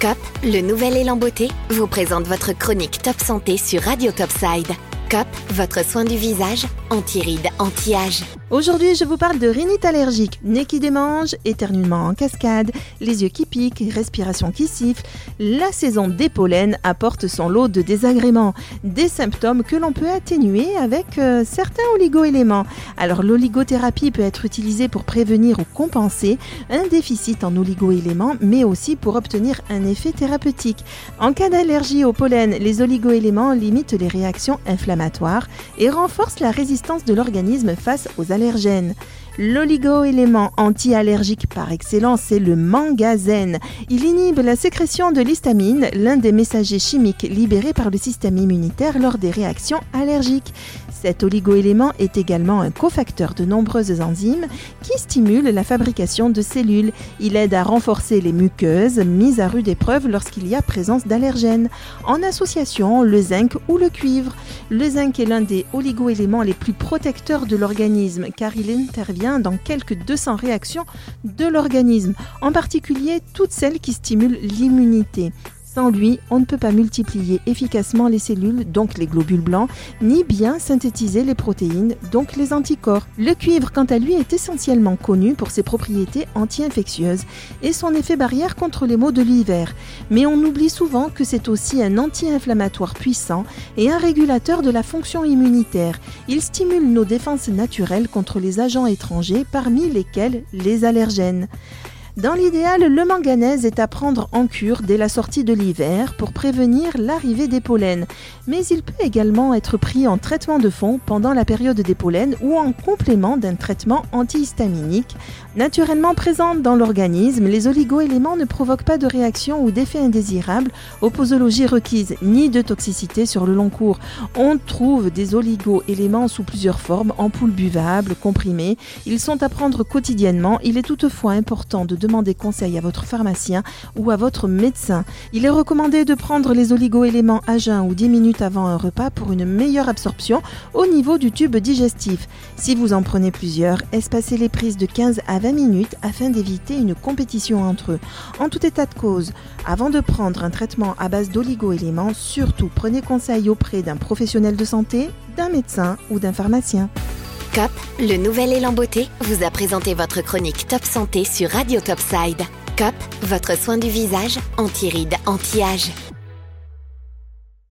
COP, le nouvel élan beauté, vous présente votre chronique Top Santé sur Radio Topside. COP, votre soin du visage, anti-rides, anti-âge. Aujourd'hui, je vous parle de rhinite allergique, nez qui démange, éternuement en cascade, les yeux qui piquent, respiration qui siffle. La saison des pollens apporte son lot de désagréments, des symptômes que l'on peut atténuer avec euh, certains oligo-éléments. Alors l'oligothérapie peut être utilisée pour prévenir ou compenser un déficit en oligo-éléments, mais aussi pour obtenir un effet thérapeutique. En cas d'allergie au pollen, les oligo-éléments limitent les réactions inflammatoires et renforcent la résistance de l'organisme face aux allergènes. L'oligo-élément anti-allergique par excellence, c'est le mangazène. Il inhibe la sécrétion de l'histamine, l'un des messagers chimiques libérés par le système immunitaire lors des réactions allergiques. Cet oligoélément est également un cofacteur de nombreuses enzymes qui stimulent la fabrication de cellules. Il aide à renforcer les muqueuses mises à rude épreuve lorsqu'il y a présence d'allergènes, en association le zinc ou le cuivre. Le zinc est l'un des oligoéléments les plus protecteurs de l'organisme car il intervient dans quelques 200 réactions de l'organisme, en particulier toutes celles qui stimulent l'immunité. Sans lui, on ne peut pas multiplier efficacement les cellules, donc les globules blancs, ni bien synthétiser les protéines, donc les anticorps. Le cuivre, quant à lui, est essentiellement connu pour ses propriétés anti-infectieuses et son effet barrière contre les maux de l'hiver. Mais on oublie souvent que c'est aussi un anti-inflammatoire puissant et un régulateur de la fonction immunitaire. Il stimule nos défenses naturelles contre les agents étrangers, parmi lesquels les allergènes. Dans l'idéal, le manganèse est à prendre en cure dès la sortie de l'hiver pour prévenir l'arrivée des pollens, mais il peut également être pris en traitement de fond pendant la période des pollens ou en complément d'un traitement antihistaminique. Naturellement présente dans l'organisme, les oligo-éléments ne provoquent pas de réaction ou d'effet indésirable aux posologies requises, ni de toxicité sur le long cours. On trouve des oligo-éléments sous plusieurs formes, ampoules buvables, comprimés. Ils sont à prendre quotidiennement. Il est toutefois important de demandez conseil à votre pharmacien ou à votre médecin. Il est recommandé de prendre les oligo-éléments à jeun ou 10 minutes avant un repas pour une meilleure absorption au niveau du tube digestif. Si vous en prenez plusieurs, espacez les prises de 15 à 20 minutes afin d'éviter une compétition entre eux. En tout état de cause, avant de prendre un traitement à base d'oligo-éléments, surtout prenez conseil auprès d'un professionnel de santé, d'un médecin ou d'un pharmacien. COP, le nouvel élan beauté, vous a présenté votre chronique Top Santé sur Radio Topside. COP, votre soin du visage, anti-rides, anti-âge.